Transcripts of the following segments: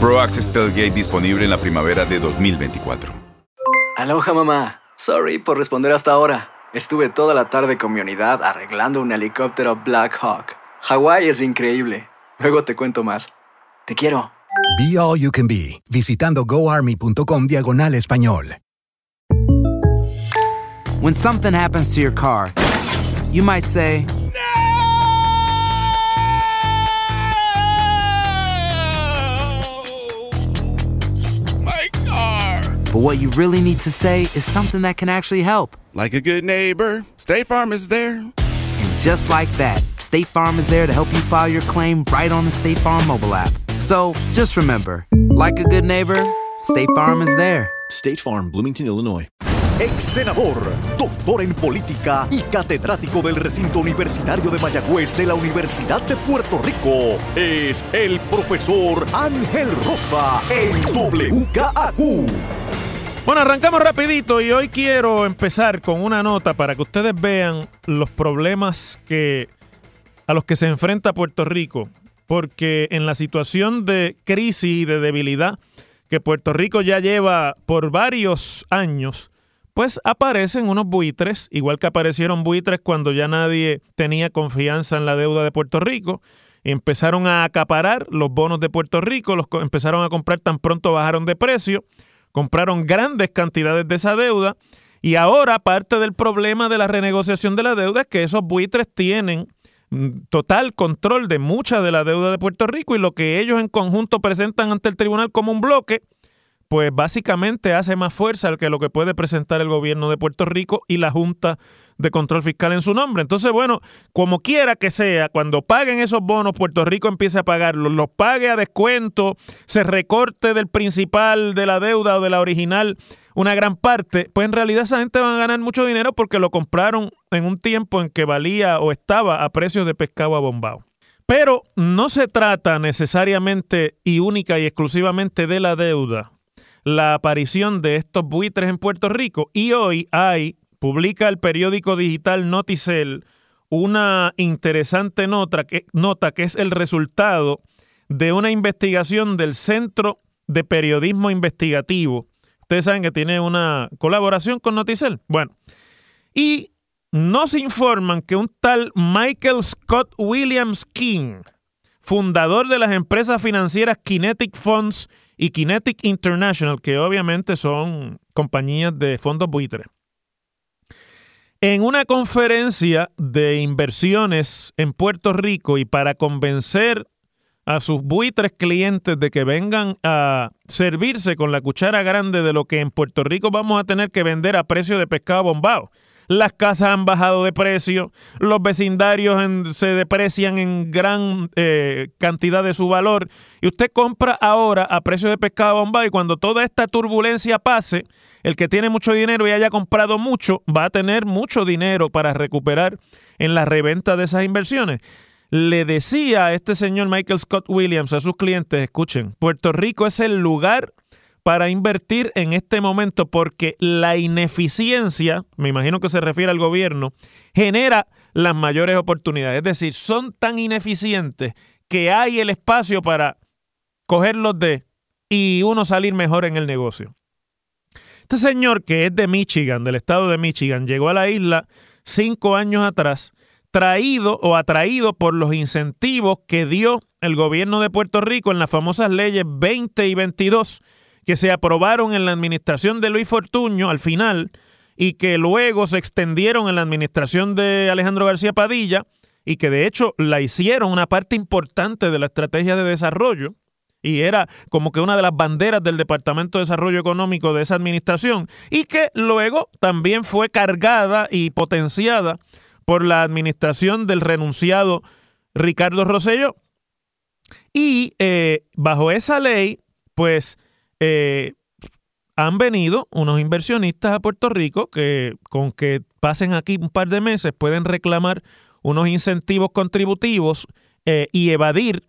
Pro Access Tailgate disponible en la primavera de 2024. Aloha mamá. Sorry por responder hasta ahora. Estuve toda la tarde con mi unidad arreglando un helicóptero Black Hawk. Hawái es increíble. Luego te cuento más. Te quiero. Be All You Can Be, visitando goarmy.com diagonal español. When something happens to your car, you might say, but what you really need to say is something that can actually help. Like a good neighbor, State Farm is there. And just like that, State Farm is there to help you file your claim right on the State Farm mobile app. So just remember, like a good neighbor, State Farm is there. State Farm, Bloomington, Illinois. Ex senador, doctor en política y catedrático del recinto universitario de Mayagüez de la Universidad de Puerto Rico, es el profesor Ángel Rosa en WKAQ. Bueno, arrancamos rapidito y hoy quiero empezar con una nota para que ustedes vean los problemas que a los que se enfrenta Puerto Rico, porque en la situación de crisis y de debilidad que Puerto Rico ya lleva por varios años, pues aparecen unos buitres, igual que aparecieron buitres cuando ya nadie tenía confianza en la deuda de Puerto Rico, empezaron a acaparar los bonos de Puerto Rico, los empezaron a comprar tan pronto bajaron de precio, compraron grandes cantidades de esa deuda y ahora parte del problema de la renegociación de la deuda es que esos buitres tienen mm, total control de mucha de la deuda de Puerto Rico y lo que ellos en conjunto presentan ante el tribunal como un bloque, pues básicamente hace más fuerza que lo que puede presentar el gobierno de Puerto Rico y la Junta de Control Fiscal en su nombre. Entonces, bueno, como quiera que sea, cuando paguen esos bonos, Puerto Rico empiece a pagarlos, los pague a descuento, se recorte del principal de la deuda o de la original una gran parte, pues en realidad esa gente va a ganar mucho dinero porque lo compraron en un tiempo en que valía o estaba a precios de pescado abombado. Pero no se trata necesariamente y única y exclusivamente de la deuda, la aparición de estos buitres en Puerto Rico. Y hoy hay, publica el periódico digital Noticel, una interesante nota que, nota que es el resultado de una investigación del Centro de Periodismo Investigativo. Ustedes saben que tiene una colaboración con Noticel. Bueno, y nos informan que un tal Michael Scott Williams King, fundador de las empresas financieras Kinetic Funds y Kinetic International, que obviamente son compañías de fondos buitres, en una conferencia de inversiones en Puerto Rico y para convencer a sus buitres clientes de que vengan a servirse con la cuchara grande de lo que en Puerto Rico vamos a tener que vender a precio de pescado bombado. Las casas han bajado de precio, los vecindarios se deprecian en gran eh, cantidad de su valor. Y usted compra ahora a precio de pescado bombado y cuando toda esta turbulencia pase, el que tiene mucho dinero y haya comprado mucho va a tener mucho dinero para recuperar en la reventa de esas inversiones. Le decía a este señor Michael Scott Williams a sus clientes, escuchen, Puerto Rico es el lugar para invertir en este momento porque la ineficiencia, me imagino que se refiere al gobierno, genera las mayores oportunidades. Es decir, son tan ineficientes que hay el espacio para cogerlos de y uno salir mejor en el negocio. Este señor que es de Michigan, del estado de Michigan, llegó a la isla cinco años atrás traído o atraído por los incentivos que dio el gobierno de Puerto Rico en las famosas leyes 20 y 22, que se aprobaron en la administración de Luis Fortuño al final y que luego se extendieron en la administración de Alejandro García Padilla y que de hecho la hicieron una parte importante de la estrategia de desarrollo y era como que una de las banderas del Departamento de Desarrollo Económico de esa administración y que luego también fue cargada y potenciada por la administración del renunciado Ricardo Rosselló. Y eh, bajo esa ley, pues eh, han venido unos inversionistas a Puerto Rico que con que pasen aquí un par de meses pueden reclamar unos incentivos contributivos eh, y evadir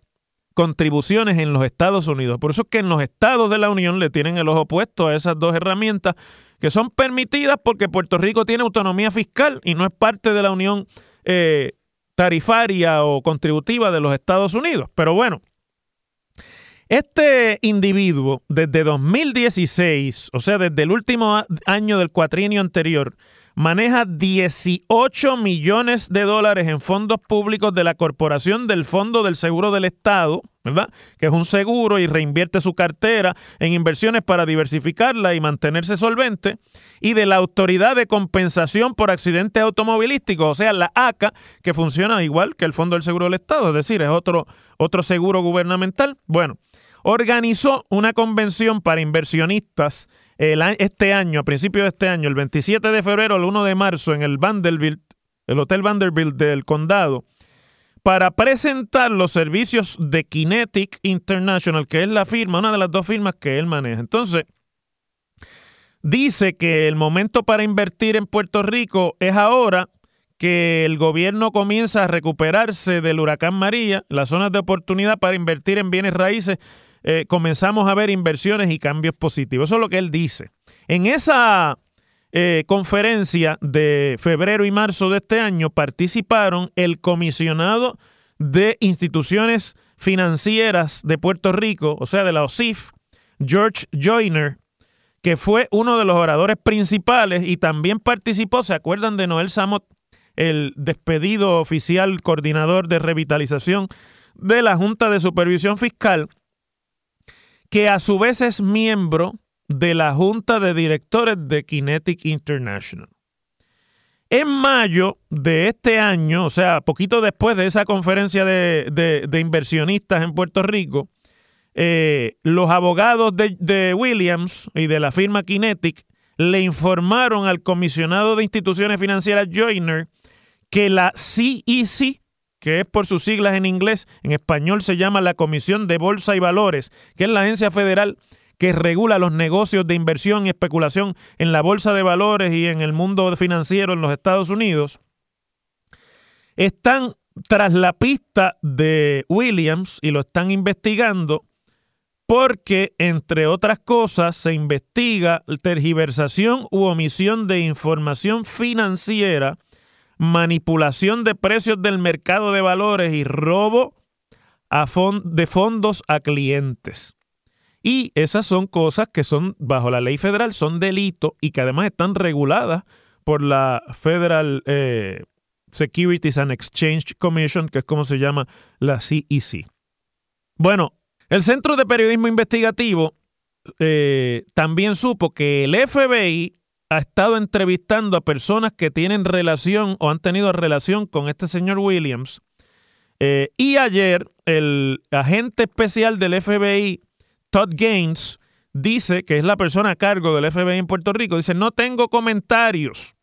contribuciones en los Estados Unidos. Por eso es que en los estados de la Unión le tienen el ojo puesto a esas dos herramientas que son permitidas porque Puerto Rico tiene autonomía fiscal y no es parte de la Unión eh, tarifaria o contributiva de los Estados Unidos. Pero bueno, este individuo, desde 2016, o sea, desde el último año del cuatrienio anterior, maneja 18 millones de dólares en fondos públicos de la Corporación del Fondo del Seguro del Estado, ¿verdad? Que es un seguro y reinvierte su cartera en inversiones para diversificarla y mantenerse solvente, y de la Autoridad de Compensación por Accidentes Automovilísticos, o sea, la ACA, que funciona igual que el Fondo del Seguro del Estado, es decir, es otro, otro seguro gubernamental. Bueno, organizó una convención para inversionistas este año, a principios de este año, el 27 de febrero al 1 de marzo, en el Vanderbilt, el Hotel Vanderbilt del condado, para presentar los servicios de Kinetic International, que es la firma, una de las dos firmas que él maneja. Entonces, dice que el momento para invertir en Puerto Rico es ahora que el gobierno comienza a recuperarse del huracán María, las zonas de oportunidad para invertir en bienes raíces eh, comenzamos a ver inversiones y cambios positivos. Eso es lo que él dice. En esa eh, conferencia de febrero y marzo de este año participaron el comisionado de instituciones financieras de Puerto Rico, o sea, de la OSIF, George Joyner, que fue uno de los oradores principales y también participó, ¿se acuerdan de Noel Samot, el despedido oficial coordinador de revitalización de la Junta de Supervisión Fiscal? Que a su vez es miembro de la Junta de Directores de Kinetic International. En mayo de este año, o sea, poquito después de esa conferencia de, inversionistas en Puerto Rico, eh, los abogados de, de, Williams y de la firma Kinetic le informaron al comisionado de instituciones financieras Joyner que la CEC, que es por sus siglas en inglés, en español se llama la Comisión de Bolsa y Valores, que es la agencia federal que regula los negocios de inversión y especulación en la bolsa de valores y en el mundo financiero en los Estados Unidos, están tras la pista de Williams y lo están investigando porque, entre otras cosas, se investiga tergiversación u omisión de información financiera manipulación de precios del mercado de valores y robo de fondos a clientes. Y esas son cosas que son, bajo la ley federal, son delitos y que además están reguladas por la Federal eh, Securities and Exchange Commission, que es como se llama la CEC. Bueno, el Centro de Periodismo Investigativo eh, también supo que el FBI ha estado entrevistando a personas que tienen relación o han tenido relación con este señor Williams. Eh, y ayer el agente especial del FBI, Todd Gaines, dice que es la persona a cargo del FBI en Puerto Rico, dice, no tengo comentarios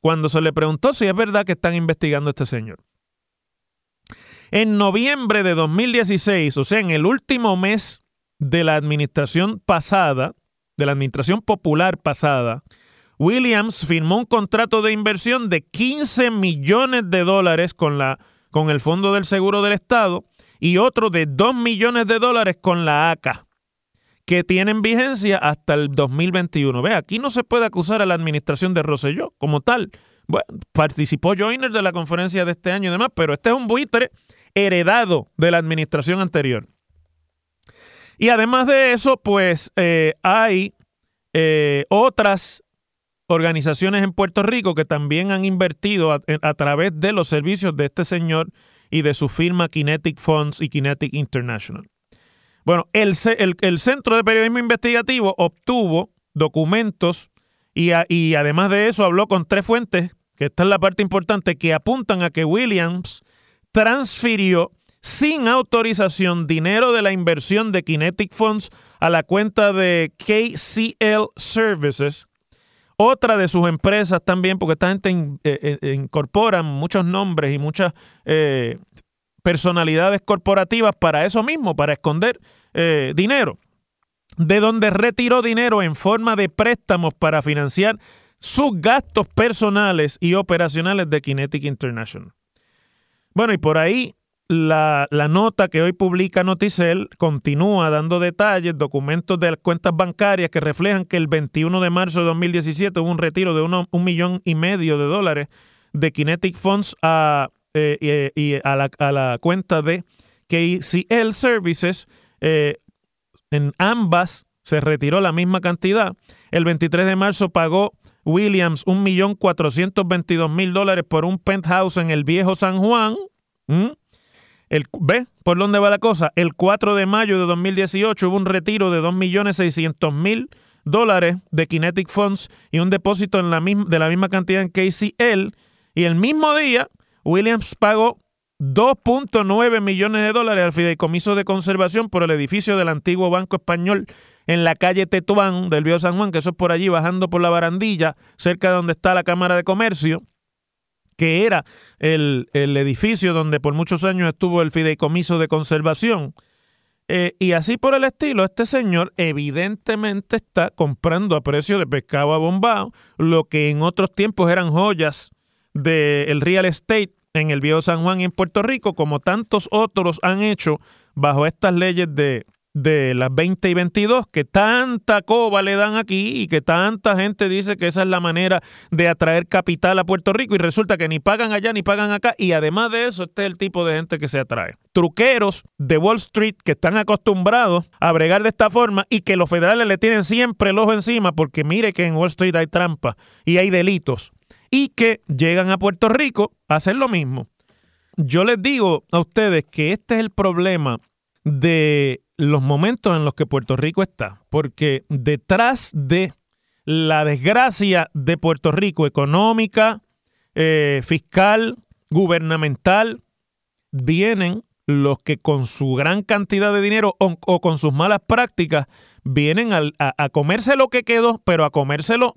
cuando se le preguntó si es verdad que están investigando a este señor. En noviembre de 2016, o sea, en el último mes de la administración pasada, de la administración popular pasada, Williams firmó un contrato de inversión de 15 millones de dólares con, la, con el Fondo del Seguro del Estado y otro de 2 millones de dólares con la ACA, que tienen vigencia hasta el 2021. Ve, aquí no se puede acusar a la administración de Rosselló como tal. Bueno, participó Joyner de la conferencia de este año y demás, pero este es un buitre heredado de la administración anterior. Y además de eso, pues eh, hay eh, otras organizaciones en Puerto Rico que también han invertido a, través de los servicios de este señor y de su firma Kinetic Funds y Kinetic International. Bueno, el, el, el Centro de Periodismo Investigativo obtuvo documentos y, y además de eso habló con tres fuentes, que esta es la parte importante, que apuntan a que Williams transfirió sin autorización dinero de la inversión de Kinetic Funds a la cuenta de KCL Services, otra de sus empresas también, porque esta gente eh, eh, incorpora muchos nombres y muchas eh, personalidades corporativas para eso mismo, para esconder dinero, de donde retiró dinero en forma de préstamos para financiar sus gastos personales y operacionales de Kinetic International. Bueno, y por ahí la, nota que hoy publica Noticel continúa dando detalles, documentos de las cuentas bancarias que reflejan que el 21 de marzo de 2017 hubo un retiro de un millón y medio de dólares de Kinetic Funds a, eh, y, a, la, cuenta de KCL Services. Eh, en ambas se retiró la misma cantidad. El 23 de marzo pagó Williams un millón cuatrocientos mil dólares por un penthouse en el viejo San Juan. El, ¿Ve por dónde va la cosa? El 4 de mayo de 2018 hubo un retiro de 2.600.000 dólares de Kinetic Funds y un depósito en la de la misma cantidad en KCL. Y el mismo día, Williams pagó 2.9 millones de dólares al fideicomiso de conservación por el edificio del antiguo Banco Español en la calle Tetuán del Viejo San Juan, que eso es por allí bajando por la barandilla, cerca de donde está la Cámara de Comercio que era el, edificio donde por muchos años estuvo el fideicomiso de conservación. Eh, y así por el estilo, este señor evidentemente está comprando a precio de pescado abombado lo que en otros tiempos eran joyas del real estate en el viejo San Juan y en Puerto Rico, como tantos otros han hecho bajo estas leyes de, de las 20 y 22 que tanta coba le dan aquí y que tanta gente dice que esa es la manera de atraer capital a Puerto Rico y resulta que ni pagan allá ni pagan acá y además de eso este es el tipo de gente que se atrae. Truqueros de Wall Street que están acostumbrados a bregar de esta forma y que los federales le tienen siempre el ojo encima porque mire que en Wall Street hay trampa y hay delitos y que llegan a Puerto Rico a hacer lo mismo. Yo les digo a ustedes que este es el problema de los momentos en los que Puerto Rico está, porque detrás de la desgracia de Puerto Rico económica, eh, fiscal, gubernamental, vienen los que con su gran cantidad de dinero o, con sus malas prácticas vienen a, a, comerse lo que quedó, pero a comérselo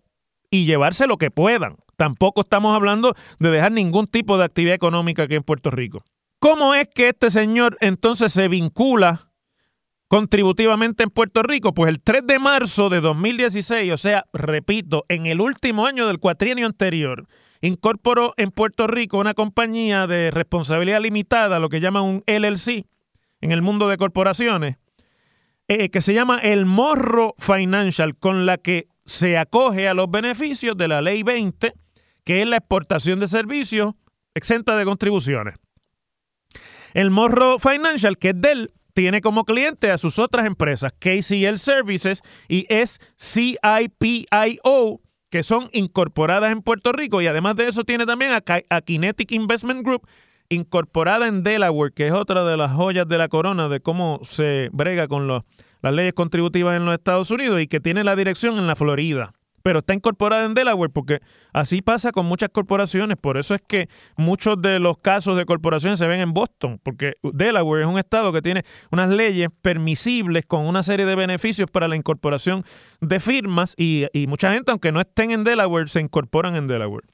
y llevarse lo que puedan. Tampoco estamos hablando de dejar ningún tipo de actividad económica aquí en Puerto Rico. ¿Cómo es que este señor entonces se vincula contributivamente en Puerto Rico? Pues el 3 de marzo de 2016, o sea, repito, en el último año del cuatrienio anterior, incorporó en Puerto Rico una compañía de responsabilidad limitada, lo que llaman un LLC en el mundo de corporaciones, eh, que se llama el Morro Financial, con la que se acoge a los beneficios de la Ley 20, que es la exportación de servicios exenta de contribuciones. El Morro Financial, que es de él, tiene como cliente a sus otras empresas, KCL Services y SCIPIO, que son incorporadas en Puerto Rico y además de eso tiene también a, Kinetic Investment Group incorporada en Delaware, que es otra de las joyas de la corona de cómo se brega con las leyes contributivas en los Estados Unidos y que tiene la dirección en la Florida pero está incorporada en Delaware porque así pasa con muchas corporaciones. Por eso es que muchos de los casos de corporaciones se ven en Boston, porque Delaware es un estado que tiene unas leyes permisibles con una serie de beneficios para la incorporación de firmas y, mucha gente, aunque no estén en Delaware, se incorporan en Delaware.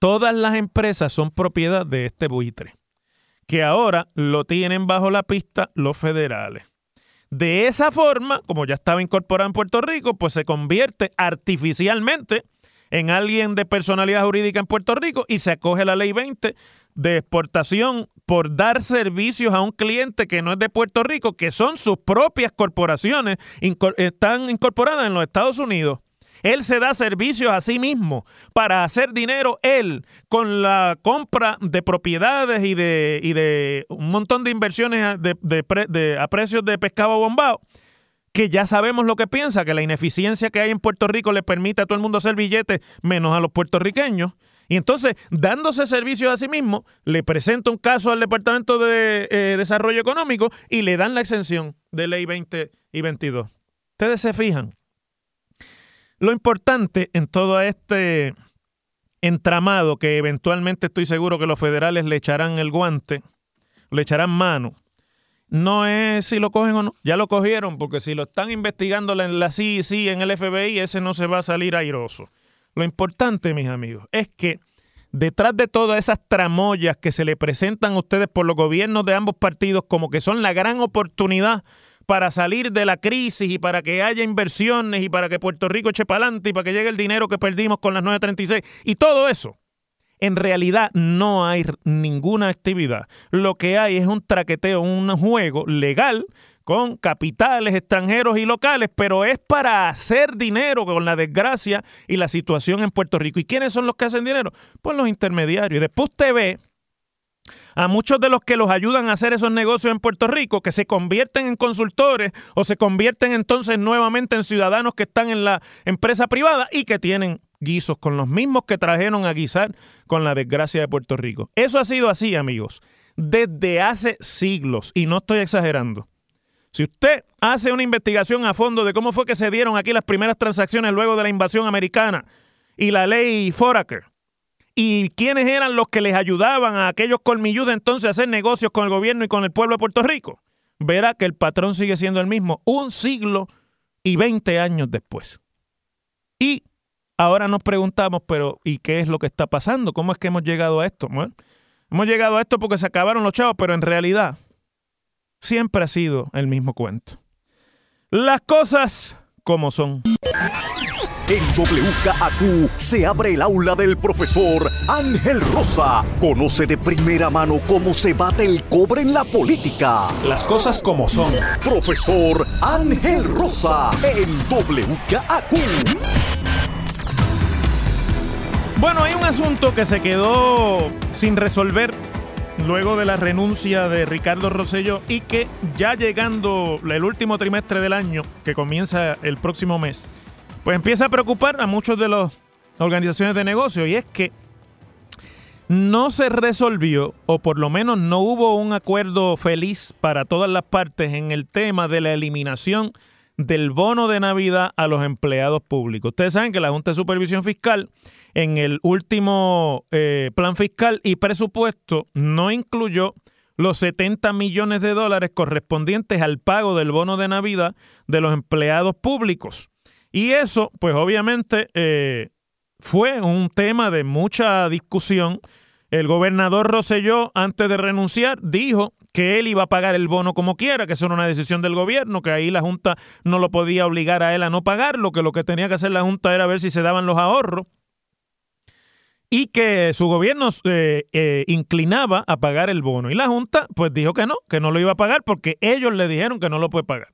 Todas las empresas son propiedad de este buitre, que ahora lo tienen bajo la pista los federales. De esa forma, como ya estaba incorporado en Puerto Rico, pues se convierte artificialmente en alguien de personalidad jurídica en Puerto Rico y se acoge la ley 20 de exportación por dar servicios a un cliente que no es de Puerto Rico, que son sus propias corporaciones, están incorporadas en los Estados Unidos. Él se da servicios a sí mismo para hacer dinero él con la compra de propiedades y de, de un montón de inversiones a precios de pescado bombado. que ya sabemos lo que piensa, que la ineficiencia que hay en Puerto Rico le permite a todo el mundo hacer billetes menos a los puertorriqueños. Y entonces, dándose servicio a sí mismo, le presenta un caso al Departamento de eh, Desarrollo Económico y le dan la exención de ley 20 y 22. Ustedes se fijan. Lo importante en todo este entramado que eventualmente estoy seguro que los federales le echarán el guante, le echarán mano, no es si lo cogen o no. Ya lo cogieron, porque si lo están investigando en la CIC, en el FBI, ese no se va a salir airoso. Lo importante, mis amigos, es que detrás de todas esas tramoyas que se le presentan a ustedes por los gobiernos de ambos partidos como que son la gran oportunidad para salir de la crisis y para que haya inversiones y para que Puerto Rico eche para adelante y para que llegue el dinero que perdimos con las 936 y todo eso en realidad no hay ninguna actividad. Lo que hay es un traqueteo, un juego legal con capitales extranjeros y locales, pero es para hacer dinero con la desgracia y la situación en Puerto Rico. ¿Y quiénes son los que hacen dinero? Pues los intermediarios. Y después usted ve a muchos de los que los ayudan a hacer esos negocios en Puerto Rico, que se convierten en consultores o se convierten entonces nuevamente en ciudadanos que están en la empresa privada y que tienen guisos con los mismos que trajeron a guisar con la desgracia de Puerto Rico. Eso ha sido así, amigos, desde hace siglos, y no estoy exagerando. Si usted hace una investigación a fondo de cómo fue que se dieron aquí las primeras transacciones luego de la invasión americana y la ley Foraker, y quiénes eran los que les ayudaban a aquellos colmilludos entonces a hacer negocios con el gobierno y con el pueblo de Puerto Rico, verá que el patrón sigue siendo el mismo un siglo y 20 años después. Y Ahora nos preguntamos, pero ¿y qué es lo que está pasando? ¿Cómo es que hemos llegado a esto? Bueno, hemos llegado a esto porque se acabaron los chavos, pero en realidad siempre ha sido el mismo cuento. Las cosas como son. En WKAQ se abre el aula del profesor Ángel Rosa. Conoce de primera mano cómo se bate el cobre en la política. Las cosas como son. Profesor Ángel Rosa en WKAQ. Bueno, hay un asunto que se quedó sin resolver luego de la renuncia de Ricardo Rosselló y que ya llegando el último trimestre del año, que comienza el próximo mes, pues empieza a preocupar a muchos de las organizaciones de negocio y es que no se resolvió o por lo menos no hubo un acuerdo feliz para todas las partes en el tema de la eliminación del bono de Navidad a los empleados públicos. Ustedes saben que la Junta de Supervisión Fiscal en el último eh, plan fiscal y presupuesto no incluyó los 70 millones de dólares correspondientes al pago del bono de Navidad de los empleados públicos. Y eso, pues obviamente, eh, fue un tema de mucha discusión. El gobernador Roselló, antes de renunciar, dijo que él iba a pagar el bono como quiera, que eso era una decisión del gobierno, que ahí la Junta no lo podía obligar a él a no pagarlo, que lo que tenía que hacer la Junta era ver si se daban los ahorros y que su gobierno eh, eh, inclinaba a pagar el bono. Y la Junta pues dijo que no, que no lo iba a pagar porque ellos le dijeron que no lo puede pagar.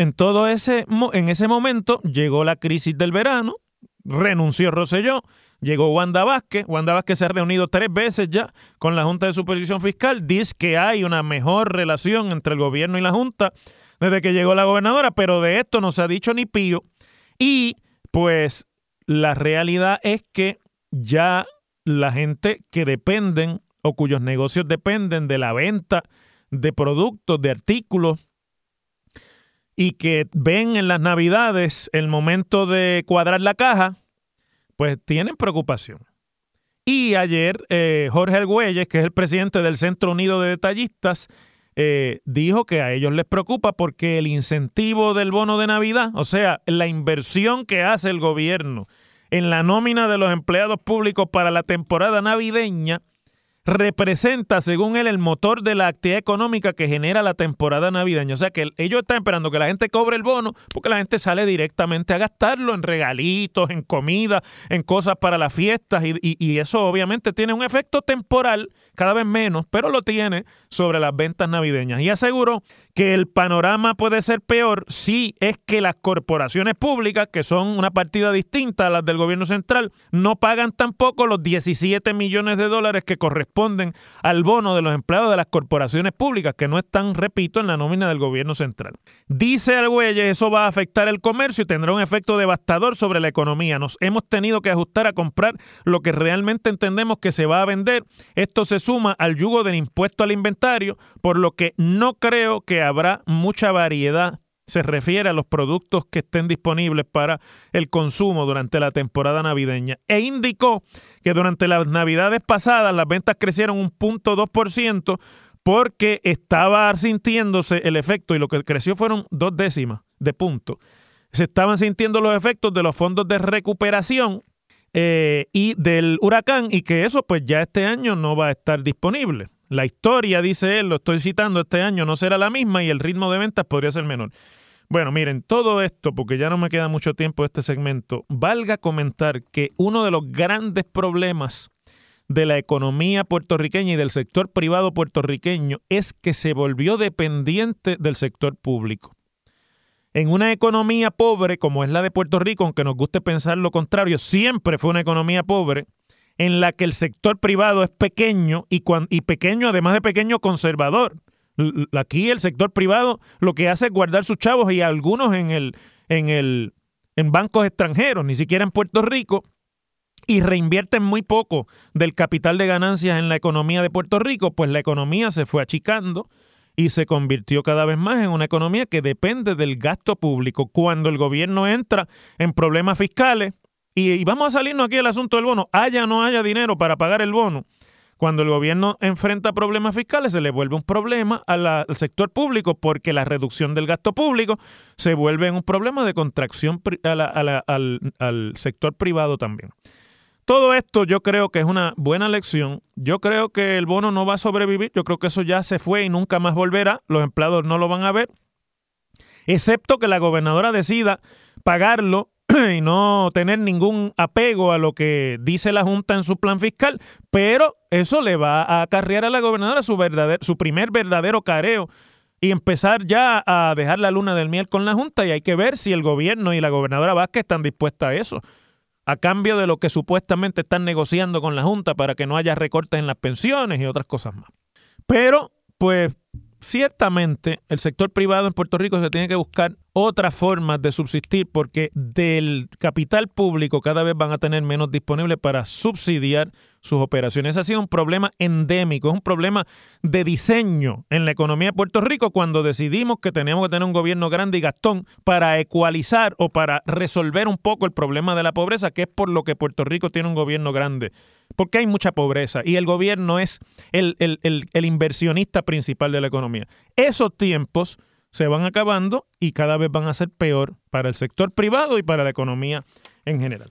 En todo ese, en ese momento llegó la crisis del verano, renunció Roselló, llegó Wanda Vázquez, Wanda Vázquez se ha reunido tres veces ya con la Junta de Supervisión Fiscal, dice que hay una mejor relación entre el gobierno y la Junta desde que llegó la gobernadora, pero de esto no se ha dicho ni pío. Y pues la realidad es que ya la gente que dependen o cuyos negocios dependen de la venta de productos, de artículos, y que ven en las navidades el momento de cuadrar la caja, pues tienen preocupación. Y ayer eh, Jorge Argüelles, que es el presidente del Centro Unido de Detallistas, eh, dijo que a ellos les preocupa porque el incentivo del bono de Navidad, o sea, la inversión que hace el gobierno en la nómina de los empleados públicos para la temporada navideña representa, según él, el motor de la actividad económica que genera la temporada navideña. O sea que ellos están esperando que la gente cobre el bono porque la gente sale directamente a gastarlo en regalitos, en comida, en cosas para las fiestas y, eso obviamente tiene un efecto temporal, cada vez menos, pero lo tiene sobre las ventas navideñas. Y aseguró que el panorama puede ser peor si es que las corporaciones públicas, que son una partida distinta a las del gobierno central, no pagan tampoco los 17 millones de dólares que corresponden corresponden al bono de los empleados de las corporaciones públicas, que no están, repito, en la nómina del gobierno central. Dice Argüelles, eso va a afectar el comercio y tendrá un efecto devastador sobre la economía. Nos hemos tenido que ajustar a comprar lo que realmente entendemos que se va a vender. Esto se suma al yugo del impuesto al inventario, por lo que no creo que habrá mucha variedad se refiere a los productos que estén disponibles para el consumo durante la temporada navideña. E indicó que durante las navidades pasadas las ventas crecieron un punto porque estaba sintiéndose el efecto y lo que creció fueron dos décimas de punto. Se estaban sintiendo los efectos de los fondos de recuperación eh, y del huracán y que eso pues ya este año no va a estar disponible. La historia, dice él, lo estoy citando, este año no será la misma y el ritmo de ventas podría ser menor. Bueno, miren, todo esto, porque ya no me queda mucho tiempo este segmento, valga comentar que uno de los grandes problemas de la economía puertorriqueña y del sector privado puertorriqueño es que se volvió dependiente del sector público. En una economía pobre como es la de Puerto Rico, aunque nos guste pensar lo contrario, siempre fue una economía pobre en la que el sector privado es pequeño y, y pequeño, además de pequeño, conservador. Aquí el sector privado lo que hace es guardar sus chavos y algunos en el, en el, en bancos extranjeros, ni siquiera en Puerto Rico, y reinvierten muy poco del capital de ganancias en la economía de Puerto Rico, pues la economía se fue achicando y se convirtió cada vez más en una economía que depende del gasto público. Cuando el gobierno entra en problemas fiscales, y, y vamos a salirnos aquí del asunto del bono, haya o no haya dinero para pagar el bono, cuando el gobierno enfrenta problemas fiscales, se le vuelve un problema al sector público porque la reducción del gasto público se vuelve un problema de contracción al, sector privado también. Todo esto yo creo que es una buena lección. Yo creo que el bono no va a sobrevivir. Yo creo que eso ya se fue y nunca más volverá. Los empleados no lo van a ver. Excepto que la gobernadora decida pagarlo y no tener ningún apego a lo que dice la Junta en su plan fiscal, pero eso le va a acarrear a la gobernadora su, primer verdadero careo y empezar ya a dejar la luna del miel con la Junta y hay que ver si el gobierno y la gobernadora Vázquez están dispuestas a eso, a cambio de lo que supuestamente están negociando con la Junta para que no haya recortes en las pensiones y otras cosas más. Pero, pues, ciertamente el sector privado en Puerto Rico se tiene que buscar otras formas de subsistir porque del capital público cada vez van a tener menos disponible para subsidiar sus operaciones. Ese ha sido un problema endémico, es un problema de diseño en la economía de Puerto Rico cuando decidimos que teníamos que tener un gobierno grande y gastón para ecualizar o para resolver un poco el problema de la pobreza, que es por lo que Puerto Rico tiene un gobierno grande, porque hay mucha pobreza y el gobierno es el, el inversionista principal de la economía. Esos tiempos se van acabando y cada vez van a ser peor para el sector privado y para la economía en general.